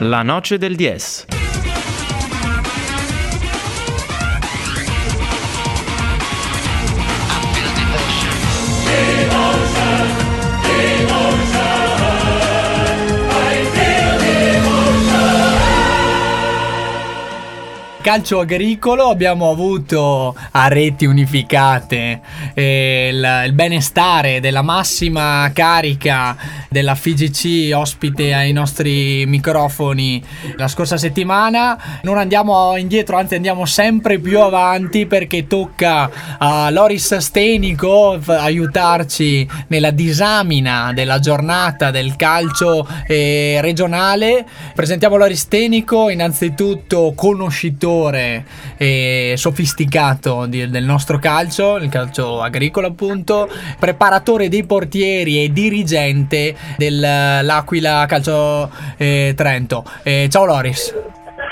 La noce del 10. Calcio agricolo abbiamo avuto a reti unificate il, il, benestare della massima carica della FIGC ospite ai nostri microfoni la scorsa settimana. Non andiamo indietro, anzi andiamo sempre più avanti perché tocca a Loris Stenico aiutarci nella disamina della giornata del calcio eh, regionale. Presentiamo Loris Stenico, innanzitutto conoscitore giocatore eh, sofisticato di, del nostro calcio, il calcio agricolo appunto, preparatore dei portieri e dirigente dell'Aquila Calcio eh, Trento. Eh, ciao Loris.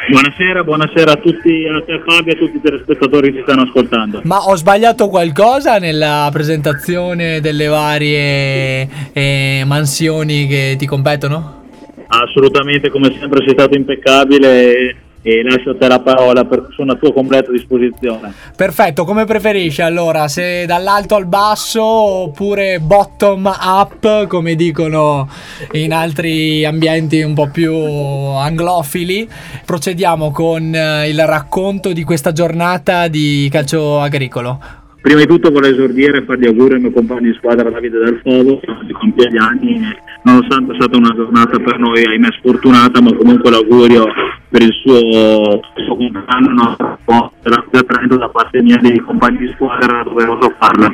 Buonasera, buonasera a tutti, a te Fabio e a tutti i telespettatori che ci stanno ascoltando. Ma ho sbagliato qualcosa nella presentazione delle varie eh, mansioni che ti competono? Assolutamente, come sempre sei stato impeccabile e lascio a te la parola per, sono a tua completa disposizione. Perfetto, come preferisci allora, se dall'alto al basso oppure bottom up, come dicono in altri ambienti un po' più anglofili. Procediamo con eh, il racconto di questa giornata di calcio agricolo. Prima di tutto vorrei esordire e fare gli auguri al mio compagno di squadra Davide Del Fogo, che compie gli anni, nonostante sia stata una giornata per noi, ahimè sfortunata, ma comunque l'augurio per il suo, suo compleanno no, Trento da parte mia dei compagni di squadra doveroso farlo.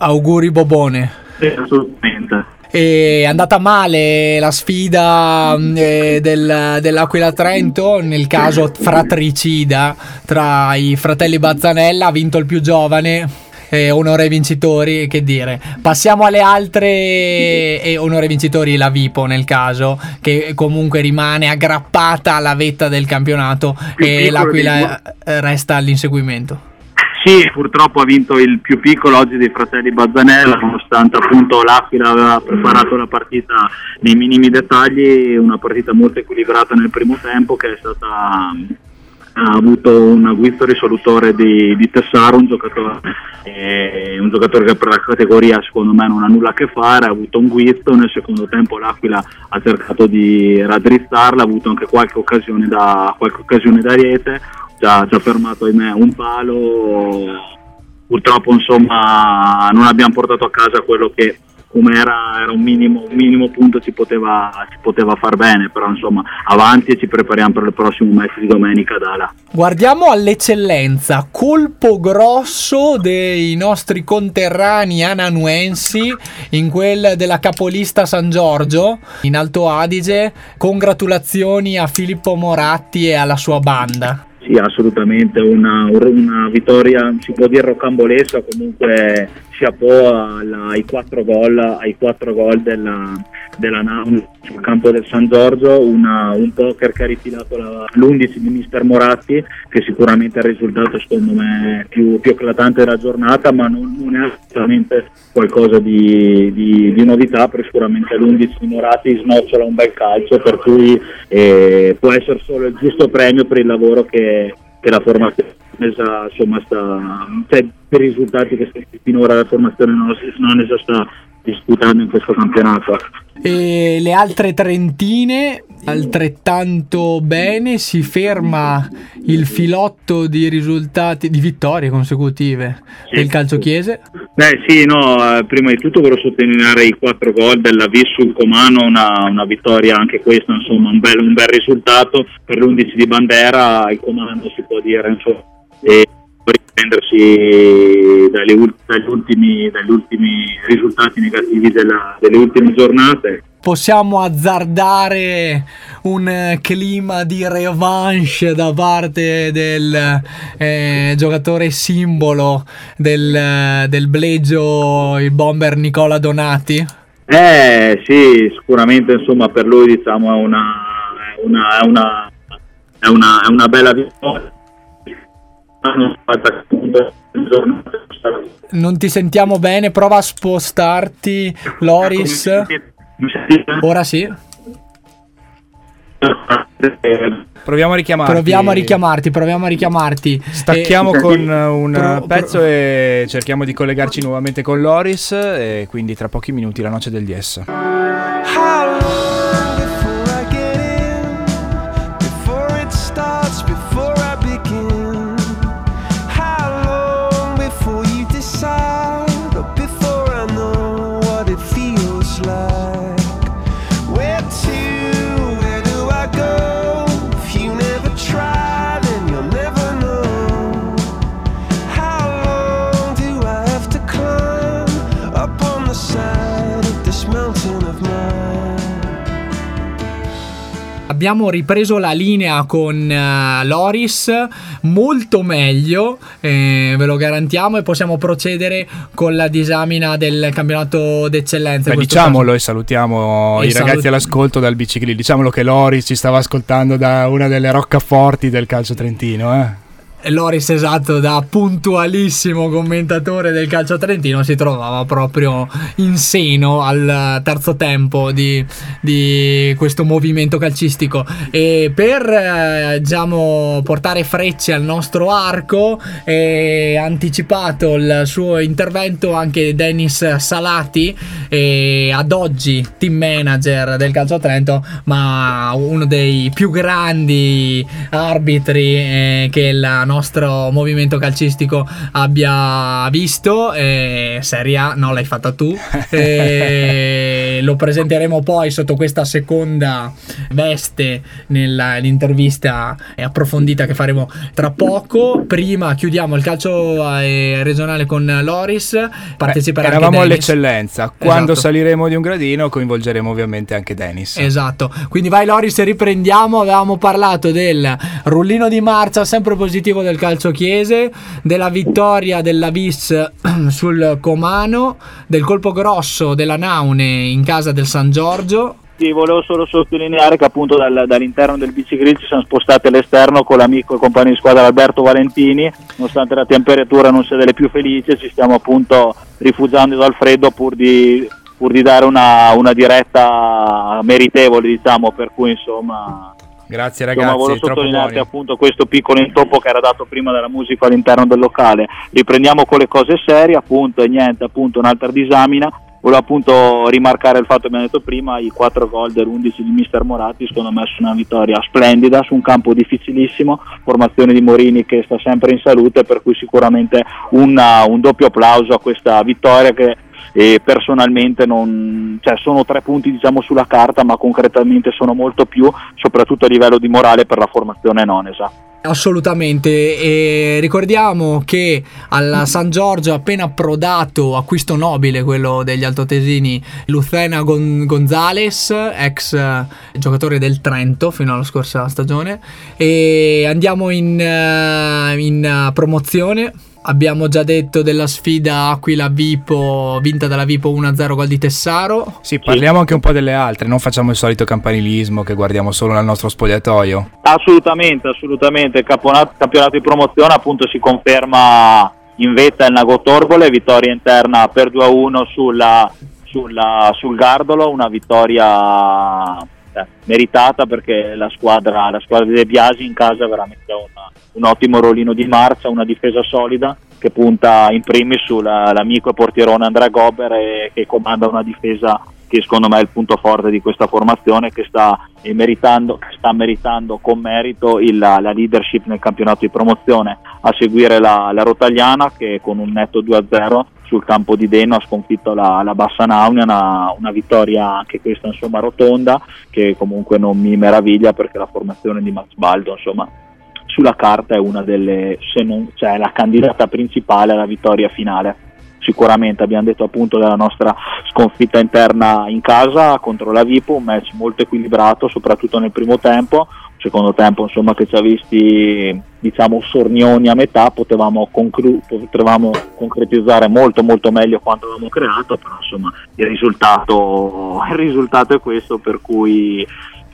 Auguri Bobone. Sì, assolutamente. È andata male la sfida mm, eh, del, dell'Aquila Trento, nel caso fratricida tra i fratelli Bazzanella, ha vinto il più giovane. Eh, onore ai vincitori, che dire. Passiamo alle altre e onore ai vincitori la Vipo nel caso, che comunque rimane aggrappata alla vetta del campionato e l'Aquila eh, resta all'inseguimento. Sì, purtroppo ha vinto il più piccolo oggi dei fratelli Bazzanella, nonostante appunto l'Aquila aveva preparato la partita nei minimi dettagli, una partita molto equilibrata nel primo tempo che è stata ha avuto un guizzo risolutore di, di Tessaro, un giocatore, eh, un giocatore, che per la categoria secondo me non ha nulla a che fare, ha avuto un guizzo, nel secondo tempo l'Aquila ha cercato di raddrizzarla, ha avuto anche qualche occasione da, qualche occasione da rete, ci ha, ci ha fermato ahimè un palo, purtroppo insomma non abbiamo portato a casa quello che come era, era un, minimo, un, minimo, punto ci poteva, ci poteva, far bene, però insomma avanti e ci prepariamo per il prossimo match di domenica Dala. Guardiamo all'eccellenza, colpo grosso dei nostri conterranei ananuensi in quel della capolista San Giorgio in Alto Adige, congratulazioni a Filippo Moratti e alla sua banda. Sì, assolutamente, una, una vittoria si può dire rocambolesca, comunque chapeau ai quattro gol, ai quattro gol della, della NAM sul campo del San Giorgio, una, un poker che ha rifilato l'11 di Mister Moratti, che sicuramente è il risultato secondo me più, più eclatante della giornata, ma non, non è assolutamente qualcosa di, di, di novità, perché sicuramente l'11 di Moratti snocciola un bel calcio, per cui eh, può essere solo il giusto premio per il lavoro che, che la formazione insomma, sta, cioè, per i risultati che finora la formazione non, non sta disputando in questo campionato. E le altre trentine altrettanto bene si ferma il filotto di risultati di vittorie consecutive sì. del calcio chiese beh sì no eh, prima di tutto voglio sottolineare i quattro gol della Vis sul Comano una, una, vittoria anche questa insomma un bel, un bel risultato per l'11 di Bandera il comando si può dire insomma e riprendersi dagli, ultimi, dagli, ultimi, risultati negativi della, delle ultime giornate. Possiamo azzardare un clima di revanche da parte del eh, giocatore simbolo del, del Blegio, il bomber Nicola Donati? Eh sì, sicuramente insomma per lui diciamo è una, una, una, una bella vittoria Non ti sentiamo bene, prova a spostarti, Loris. Ora sì. Proviamo a richiamarti. Proviamo a richiamarti, proviamo a richiamarti. Stacchiamo e, con un pro, pezzo pro... e cerchiamo di collegarci nuovamente con Loris e quindi tra pochi minuti la noce del DS. Abbiamo ripreso la linea con uh, Loris molto meglio, eh, ve lo garantiamo, e possiamo procedere con la disamina del campionato d'eccellenza. Beh, diciamolo caso. e salutiamo e i salut- ragazzi all'ascolto dal bicicli. Diciamolo che Loris ci stava ascoltando da una delle roccaforti del calcio trentino. Eh? Loris esatto da puntualissimo commentatore del calcio trentino si trovava proprio in seno al terzo tempo di, di questo movimento calcistico. E per eh, diciamo portare frecce al nostro arco è anticipato il suo intervento anche Dennis Salati ad oggi team manager del calcio Trento ma uno dei più grandi arbitri eh, che la nostro movimento calcistico abbia visto. Eh, Serie A, no, l'hai fatta tu. Eh, lo presenteremo poi sotto questa seconda veste nell'intervista approfondita che faremo tra poco. Prima chiudiamo il calcio eh, regionale con Loris. Parteciperà Beh, eravamo all'eccellenza. Quando esatto. saliremo di un gradino, coinvolgeremo ovviamente anche Dennis. Esatto. Quindi vai, Loris, riprendiamo. Avevamo parlato del rullino di marcia sempre positivo del calcio chiese, della vittoria della Vis sul Comano, del colpo grosso della Naune in casa del San Giorgio. Sì, volevo solo sottolineare che appunto dal, dall'interno del biciclill ci siamo spostati all'esterno con l'amico e compagno di squadra Alberto Valentini, nonostante la temperatura non sia delle più felici, ci stiamo appunto rifugiando dal freddo pur di, pur di dare una, una diretta meritevole, diciamo, per cui insomma Grazie ragazzi. Insomma, volevo sottolinearti appunto questo piccolo intoppo che era dato prima della musica all'interno del locale. Riprendiamo con le cose serie, appunto, e niente, appunto un'altra disamina. Volevo appunto rimarcare il fatto che abbiamo detto prima, i 4 gol dell'11 di Mister Moratti, secondo me sono una vittoria splendida su un campo difficilissimo, formazione di Morini che sta sempre in salute, per cui sicuramente una, un doppio applauso a questa vittoria che e personalmente non, cioè sono tre punti diciamo sulla carta ma concretamente sono molto più soprattutto a livello di morale per la formazione nonesa Assolutamente, e ricordiamo che al San Giorgio appena approdato acquisto nobile quello degli altoatesini Lucena Gon- Gonzales, ex giocatore del Trento fino alla scorsa stagione. E andiamo in, in promozione Abbiamo già detto della sfida Aquila-Vipo vinta dalla Vipo 1-0 gol di Tessaro. Sì, parliamo anche un po' delle altre, non facciamo il solito campanilismo che guardiamo solo nel nostro spogliatoio. Assolutamente, assolutamente. Il campionato, campionato di promozione appunto si conferma in vetta il Nago Torbole, vittoria interna per 2-1 sulla, sulla, sul Gardolo, una vittoria eh, meritata perché la squadra, la squadra di De Biasi in casa veramente una, un ottimo rollino di marcia, una difesa solida che punta in primis sull'amico e portierone Andrea Gober e che comanda una difesa che secondo me è il punto forte di questa formazione che sta meritando, che sta meritando con merito il, la leadership nel campionato di promozione. A seguire la, la Rotagliana che con un netto 2-0 sul campo di Deno ha sconfitto la, la Bassa Naunia, una, una, vittoria anche questa insomma rotonda che comunque non mi meraviglia perché la formazione di Max Baldo insomma sulla carta è una delle, se non, cioè la candidata principale alla vittoria finale. Sicuramente abbiamo detto appunto della nostra sconfitta interna in casa contro la Vipo, un match molto equilibrato, soprattutto nel primo tempo, secondo tempo insomma, che ci ha visti diciamo sornioni a metà potevamo, conclu- potevamo, concretizzare molto molto meglio quanto avevamo creato però insomma il risultato, il risultato è questo per cui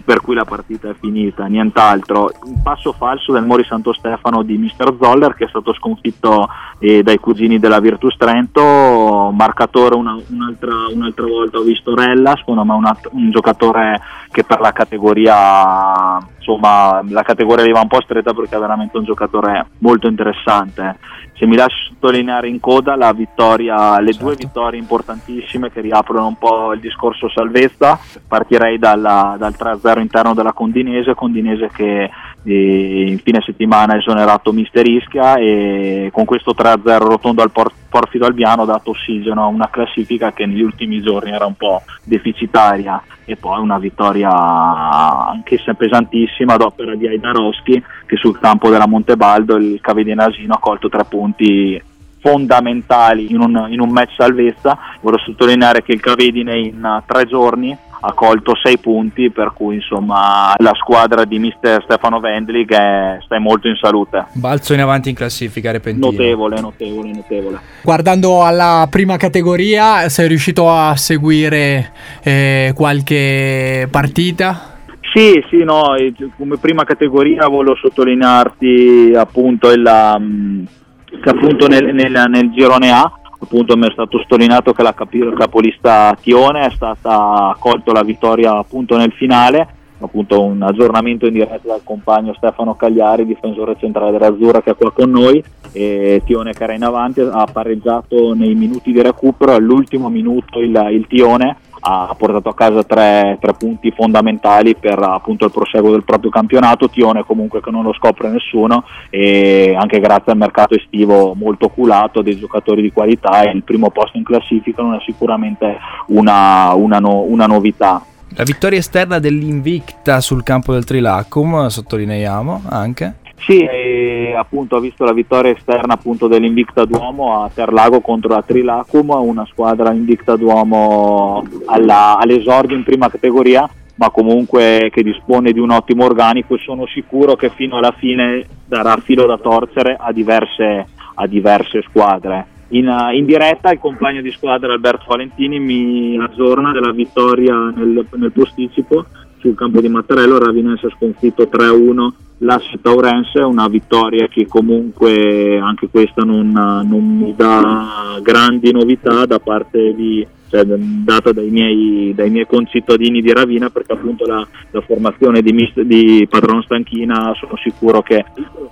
per cui la partita è finita, nient'altro. Un passo falso del Mori Santo Stefano di Mr. Zoller che è stato sconfitto eh, dai cugini della Virtus Trento, marcatore una, un'altra, un'altra, volta ho visto Rella, secondo me un, un giocatore che per la categoria insomma la categoria gli va un po' stretta perché è veramente un giocatore molto interessante. Se mi lasci sottolineare in coda la vittoria, le certo. due vittorie importantissime che riaprono un po' il discorso salvezza, partirei dalla, dal 3-0 interno della Condinese, Condinese che eh, in fine settimana ha esonerato Mister Ischia e con questo 3-0 rotondo al Por- Porfido Albiano ha dato ossigeno a una classifica che negli ultimi giorni era un po' deficitaria e poi una vittoria anche se pesantissima ad opera di Aidarowski che sul campo della Montebaldo il Cavedinasino ha colto tre punti fondamentali in un, in un match salvezza. Vorrei sottolineare che il Cavedine in uh, tre giorni ha colto sei punti, per cui insomma la squadra di mister Stefano Vendli che sta molto in salute. Balzo in avanti in classifica repentino. Notevole, notevole, notevole. Guardando alla prima categoria, sei riuscito a seguire eh, qualche partita? Sì, sì, no, come prima categoria volevo sottolinearti appunto il, um, che appunto nel, nel, nel girone A appunto mi è stato sottolineato che la capolista Tione è stata accolta la vittoria appunto nel finale appunto un aggiornamento in diretta dal compagno Stefano Cagliari, difensore centrale dell'Azzurra che è qua con noi e Tione che era in avanti ha pareggiato nei minuti di recupero all'ultimo minuto il, il Tione ha portato a casa tre, tre, punti fondamentali per appunto il proseguo del proprio campionato, Tione comunque che non lo scopre nessuno e anche grazie al mercato estivo molto oculato dei giocatori di qualità e il primo posto in classifica non è sicuramente una, una, no, una novità. La vittoria esterna dell'Invicta sul campo del Trilacum, sottolineiamo anche. Sì, e appunto ho visto la vittoria esterna appunto dell'Invicta Duomo a Terlago contro la Trilacum, una squadra Invicta Duomo alla, all'esordio in prima categoria, ma comunque che dispone di un ottimo organico e sono sicuro che fino alla fine darà filo da torcere a diverse, a diverse squadre. In, in, diretta il compagno di squadra Alberto Valentini mi aggiorna della vittoria nel, nel posticipo sul campo di Mattarello, Ravinense ha sconfitto 3-1 l'Asset Taurense, una vittoria che comunque anche questa non, non mi dà grandi novità da parte di, cioè, data dai miei, dai miei, concittadini di Ravina perché appunto la, la formazione di, di, Padron Stanchina sono sicuro che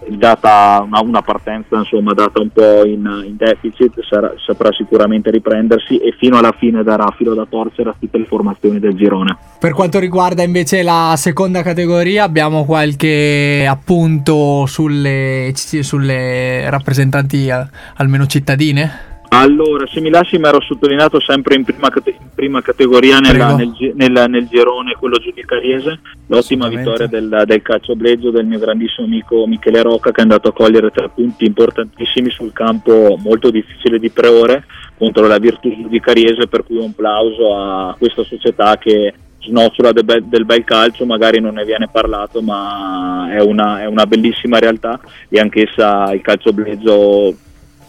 data una, una partenza insomma, data un po' in, in deficit sarà, saprà sicuramente riprendersi e fino alla fine darà filo da torcere a tutte le formazioni del girone. Per quanto riguarda invece la seconda categoria abbiamo qualche appunto sulle, sulle rappresentanti almeno cittadine? Allora, se mi lasci mi ero sottolineato sempre in prima, cate- in prima categoria nella, nel, nel, nel, girone, quello giudicariese, l'ottima vittoria del, del calcio bleggio del mio grandissimo amico Michele Rocca che è andato a cogliere tre punti importantissimi sul campo molto difficile di Preore contro la Virtus giudicariese, per cui un plauso a questa società che snocciola del bel, del bel calcio, magari non ne viene parlato, ma è una, è una bellissima realtà e anch'essa il calcio bleggio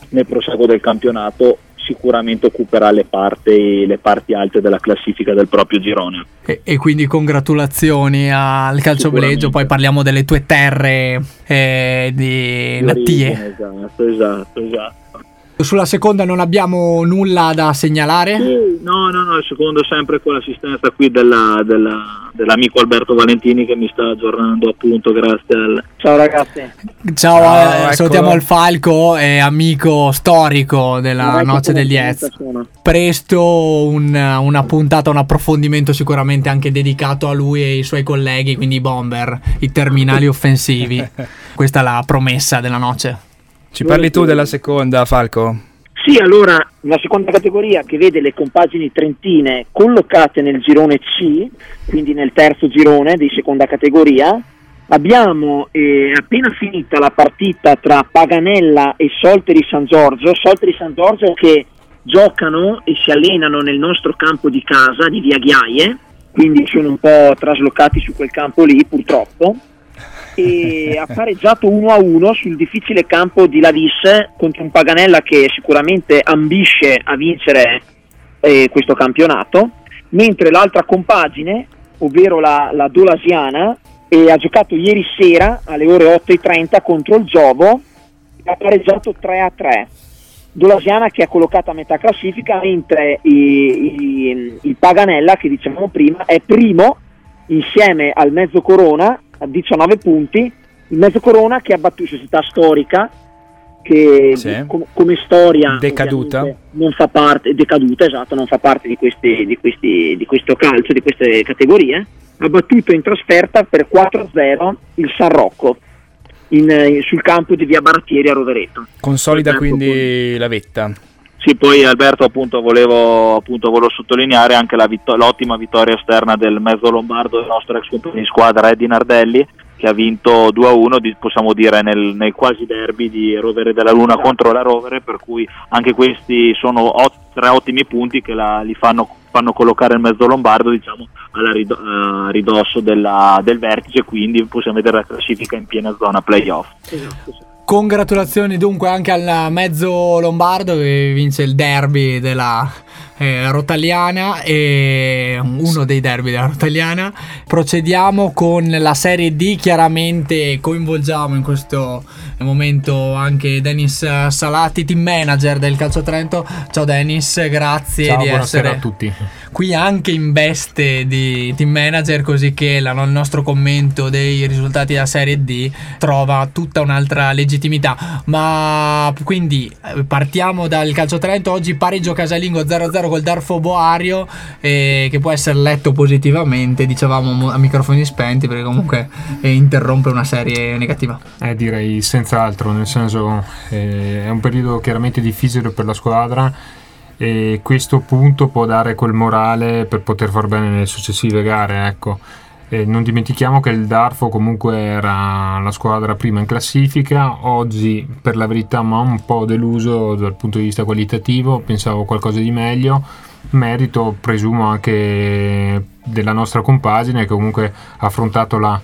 nel proseguo del campionato sicuramente occuperà le parti, le parti, alte della classifica del proprio girone. E, e quindi congratulazioni al calcio Bleggio, poi parliamo delle tue terre eh, di Nattie. Esatto, esatto, esatto. Sulla seconda non abbiamo nulla da segnalare? No, no, no, il secondo sempre con l'assistenza qui della, della, dell'amico Alberto Valentini che mi sta aggiornando appunto grazie al... Ciao ragazzi. Ciao, Ciao eh, salutiamo il Falco, è amico storico della Noce degli Ez. Presto un, una puntata, un approfondimento sicuramente anche dedicato a lui e ai suoi colleghi, quindi i bomber, i terminali offensivi. Questa è la promessa della Noce. Ci parli tu della seconda, Falco? Sì, allora, la seconda categoria che vede le compagini trentine collocate nel girone C, quindi nel terzo girone di seconda categoria, abbiamo eh, appena finita la partita tra Paganella e Solteri San Giorgio, Solteri San Giorgio che giocano e si allenano nel nostro campo di casa di Via Ghiaie, quindi sono un po' traslocati su quel campo lì purtroppo e ha pareggiato 1-1 sul difficile campo di Lavisse contro un Paganella che sicuramente ambisce a vincere eh, questo campionato, mentre l'altra compagine ovvero la, la Dolasiana, e ha giocato ieri sera alle ore 8.30 contro il Giovo e ha pareggiato 3-3. Dolasiana che è collocata a metà classifica, mentre il Paganella, che dicevamo prima, è primo insieme al Mezzo Corona a 19 punti. Il Mezzo Corona che ha battuto società storica che Sì. com- come storia Decaduta. non fa parte decaduta esatto non fa parte di, questi, di, questi, di questo calcio di queste categorie ha battuto in trasferta per 4-0 il San Rocco in- eh, sul campo di via Barattieri a Rovereto Consolida quindi la vetta. Sì, poi Alberto appunto volevo, appunto, volevo sottolineare anche la vitto- l'ottima vittoria esterna del mezzo lombardo del nostro ex compagno di squadra Eddie Nardelli che ha vinto 2-1, di- possiamo dire nel, nel quasi derby di Rovere della Luna contro la Rovere, per cui anche questi sono ot- tre ottimi punti che la- li fanno, fanno collocare il mezzo lombardo diciamo, alla rido- a ridosso della- del vertice, quindi possiamo vedere la classifica in piena zona playoff. Congratulazioni dunque anche al mezzo lombardo che vince il derby della eh, Rotaliana e uno dei derby della Rotaliana. Procediamo con la Serie D, chiaramente coinvolgiamo in questo momento anche Dennis Salati, team manager del Calcio Trento. Ciao Dennis, grazie Ciao, di essere a tutti. qui anche in veste di team manager così che la- il nostro commento dei risultati della Serie D trova tutta un'altra legittimità ma quindi eh, partiamo dal calcio Trento oggi pareggio casalingo 0-0 col Darfo Boario eh, che può essere letto positivamente dicevamo mo- a microfoni spenti perché comunque eh, interrompe una serie negativa Eh, direi senz'altro, nel senso eh, è un periodo chiaramente difficile per la squadra e questo punto può dare quel morale per poter far bene nelle successive gare. Ecco. E non dimentichiamo che il Darfo comunque era la squadra prima in classifica, oggi per la verità mi ha un po' deluso dal punto di vista qualitativo, pensavo qualcosa di meglio, merito presumo anche della nostra compagine che comunque ha affrontato la,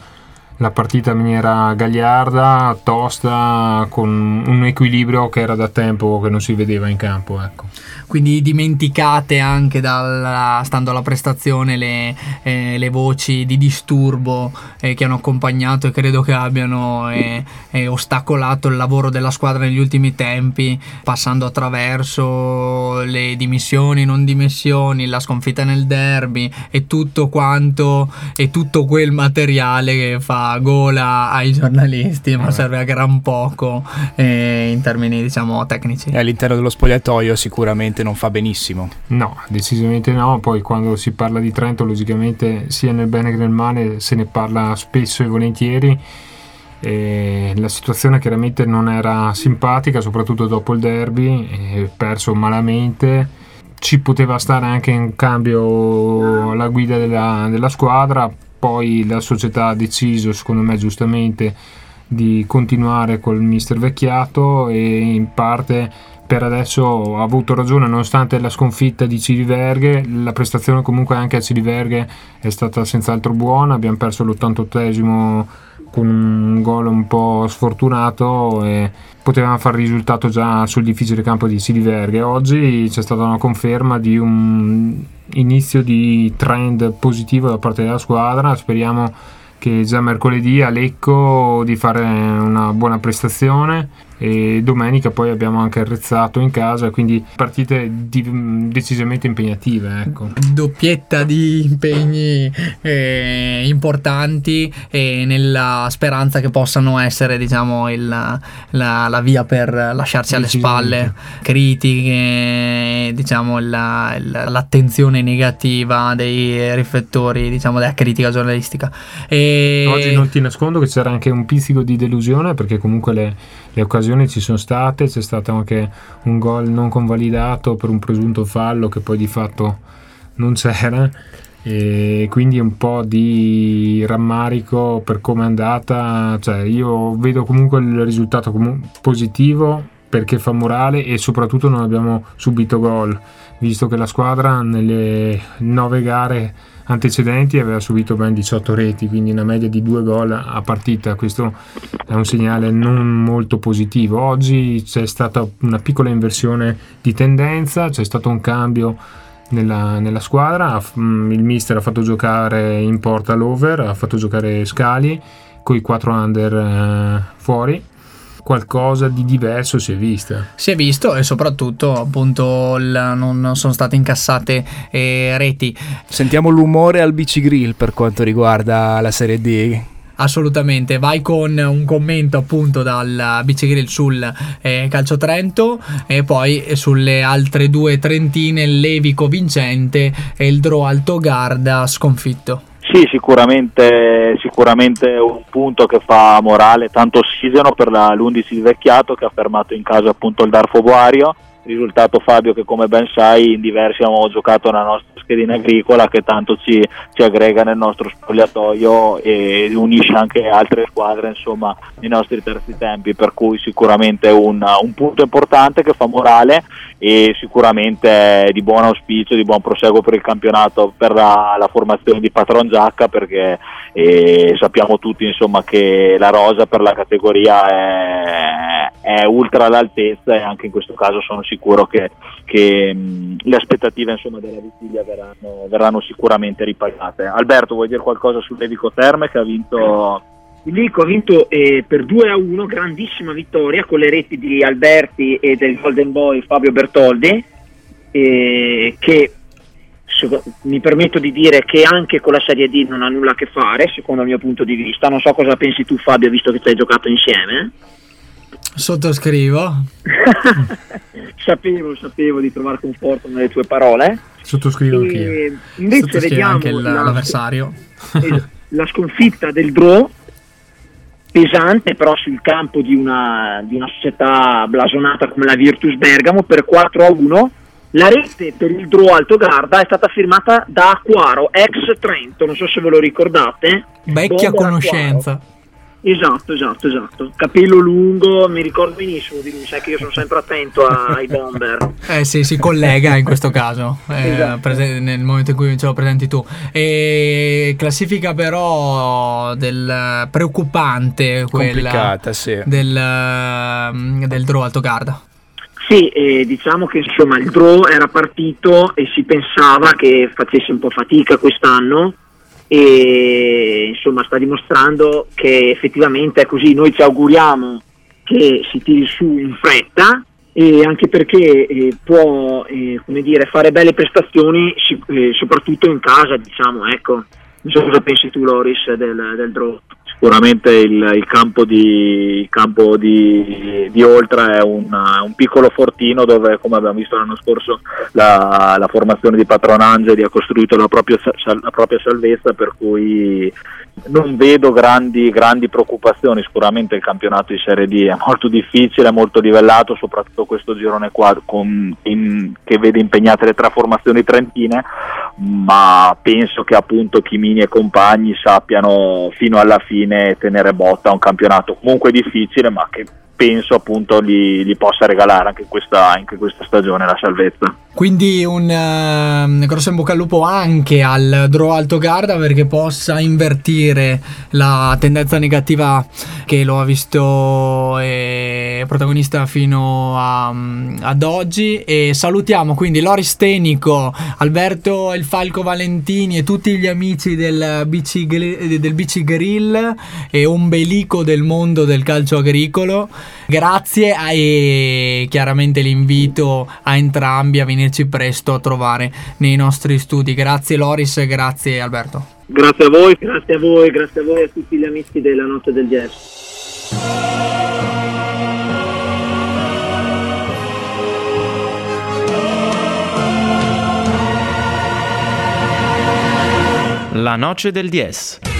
la partita in maniera gagliarda, tosta, con un equilibrio che era da tempo che non si vedeva in campo. Ecco. quindi dimenticate anche dalla, stando alla prestazione le, eh, le voci di disturbo eh, che hanno accompagnato e credo che abbiano eh, eh, ostacolato il lavoro della squadra negli ultimi tempi passando attraverso le dimissioni non dimissioni la sconfitta nel derby e tutto quanto e tutto quel materiale che fa gola ai giornalisti ma serve a gran poco eh, in termini diciamo tecnici E all'interno dello spogliatoio sicuramente non fa benissimo. No, decisamente no. Poi quando si parla di Trento, logicamente sia nel bene che nel male se ne parla spesso e volentieri. E la situazione chiaramente non era simpatica, soprattutto dopo il derby, perso malamente. Ci poteva stare anche in cambio la guida della, della squadra, poi la società ha deciso, secondo me giustamente, di continuare col mister Vecchiato e in parte per adesso ha avuto ragione nonostante la sconfitta di Ciriverghe la prestazione comunque anche a Ciriverghe è stata senz'altro buona abbiamo perso l'88esimo con un gol un po' sfortunato e potevamo fare risultato già sul difficile campo di Ciriverghe oggi c'è stata una conferma di un inizio di trend positivo da parte della squadra speriamo che già mercoledì a Lecco di fare una buona prestazione e domenica poi abbiamo anche arrezzato in casa quindi partite di- decisamente impegnative ecco. doppietta di impegni eh, importanti e nella speranza che possano essere diciamo il- la, la via per lasciarci alle spalle critiche diciamo la- la- l'attenzione negativa dei riflettori diciamo della critica giornalistica e oggi non ti nascondo che c'era anche un pizzico di delusione perché comunque le, le occasioni ci sono state c'è stato anche un gol non convalidato per un presunto fallo che poi di fatto non c'era. E quindi un po' di rammarico per come è andata cioè io vedo comunque il risultato comu- positivo perché fa morale e soprattutto non abbiamo subito gol visto che la squadra nelle nove gare antecedenti aveva subito ben 18 reti quindi una media di due gol a partita. Questo è un segnale non molto positivo. Oggi c'è stata una piccola inversione di tendenza c'è stato un cambio nella, nella squadra. Mm, il mister ha fatto giocare in porta l'over, ha fatto giocare Scali con i 4 under eh, fuori qualcosa di diverso si è visto. Si è visto e soprattutto appunto il, non sono state incassate eh, reti. Sentiamo l'umore al BC Grill per quanto riguarda la Serie D. Assolutamente, vai con un commento appunto dal Grill sul eh, Calcio Trento e poi sulle altre due trentine Levico vincente e il Draw Alto Garda sconfitto. Sì, sicuramente, sicuramente un punto che fa morale, tanto ossigeno per la, l'11 di Vecchiato che ha fermato in casa appunto il Darfo Boario. Risultato Fabio che come ben sai in diversi abbiamo giocato nella nostra schedina agricola che tanto ci, ci, aggrega nel nostro spogliatoio e unisce anche altre squadre insomma nei nostri terzi tempi per cui sicuramente un, un punto importante che fa morale e sicuramente di buon auspicio, di buon proseguo per il campionato per la, la formazione di Patron Giacca perché eh, sappiamo tutti insomma che la rosa per la categoria è, è ultra all'altezza e anche in questo caso sono sicuro che, che mh, le aspettative insomma, della vigilia verranno, verranno, sicuramente ripagate. Alberto, vuoi dire qualcosa su Levico Terme che ha vinto? Il Lico ha vinto eh, per 2 a 1, grandissima vittoria con le reti di Alberti e del Golden Boy Fabio Bertoldi, eh, che mi permetto di dire che anche con la Serie D non ha nulla a che fare, secondo il mio punto di vista. Non so cosa pensi tu, Fabio, visto che ci hai giocato insieme. Sottoscrivo. sapevo, sapevo di trovare conforto nelle tue parole. Sottoscrivo anch'io. Invece Sottoscrivo vediamo anche l'avversario. La, la sconfitta del Draw pesante però sul campo di una, di una, società blasonata come la Virtus Bergamo per 4 a 1 la rete per il draw Alto Garda è stata firmata da Acquaro ex Trento non so se ve lo ricordate vecchia conoscenza Acquaro. Esatto, esatto, esatto. Capello lungo, mi ricordo benissimo di lui, sai che io sono sempre attento ai bomber. eh sì, si collega in questo caso, eh, esatto. prese- nel momento in cui ce lo presenti tu. E classifica però del preoccupante, quella sì. del, mm, del draw Alto Garda. Sì, eh, diciamo che insomma il draw era partito e si pensava che facesse un po' fatica quest'anno e insomma sta dimostrando che effettivamente è così, noi ci auguriamo che si tiri su in fretta e anche perché eh, può eh, dire, fare belle prestazioni eh, soprattutto in casa diciamo ecco. Non so cosa pensi tu Loris del, del draw sicuramente il, il, campo, di, il campo di, di, Oltra è un, un, piccolo fortino dove, come abbiamo visto l'anno scorso, la, la formazione di Patron Angeli ha costruito la propria, la propria salvezza, per cui non vedo grandi, grandi, preoccupazioni, sicuramente il campionato di Serie D è molto difficile, molto livellato, soprattutto questo girone qua con, in, che vede impegnate le tre formazioni trentine, ma penso che appunto Chimini e compagni sappiano fino alla fine tenere botta a un campionato comunque difficile, ma che penso appunto gli, gli possa regalare anche questa, anche questa stagione la salvezza. Quindi un uh, grosso in bocca al lupo anche al Draw Alto Garda perché possa invertire la tendenza negativa che lo ha visto eh, protagonista fino a, ad oggi. E salutiamo quindi Loris Tenico, Alberto Il Falco Valentini e tutti gli amici del BC, del BC Grill e ombelico del mondo del calcio agricolo. Grazie e chiaramente l'invito a entrambi a venirci presto a trovare nei nostri studi. Grazie Loris, grazie Alberto. Grazie a voi, grazie a voi, grazie a voi e a tutti gli amici della Notte del Jazz. La noce del 10.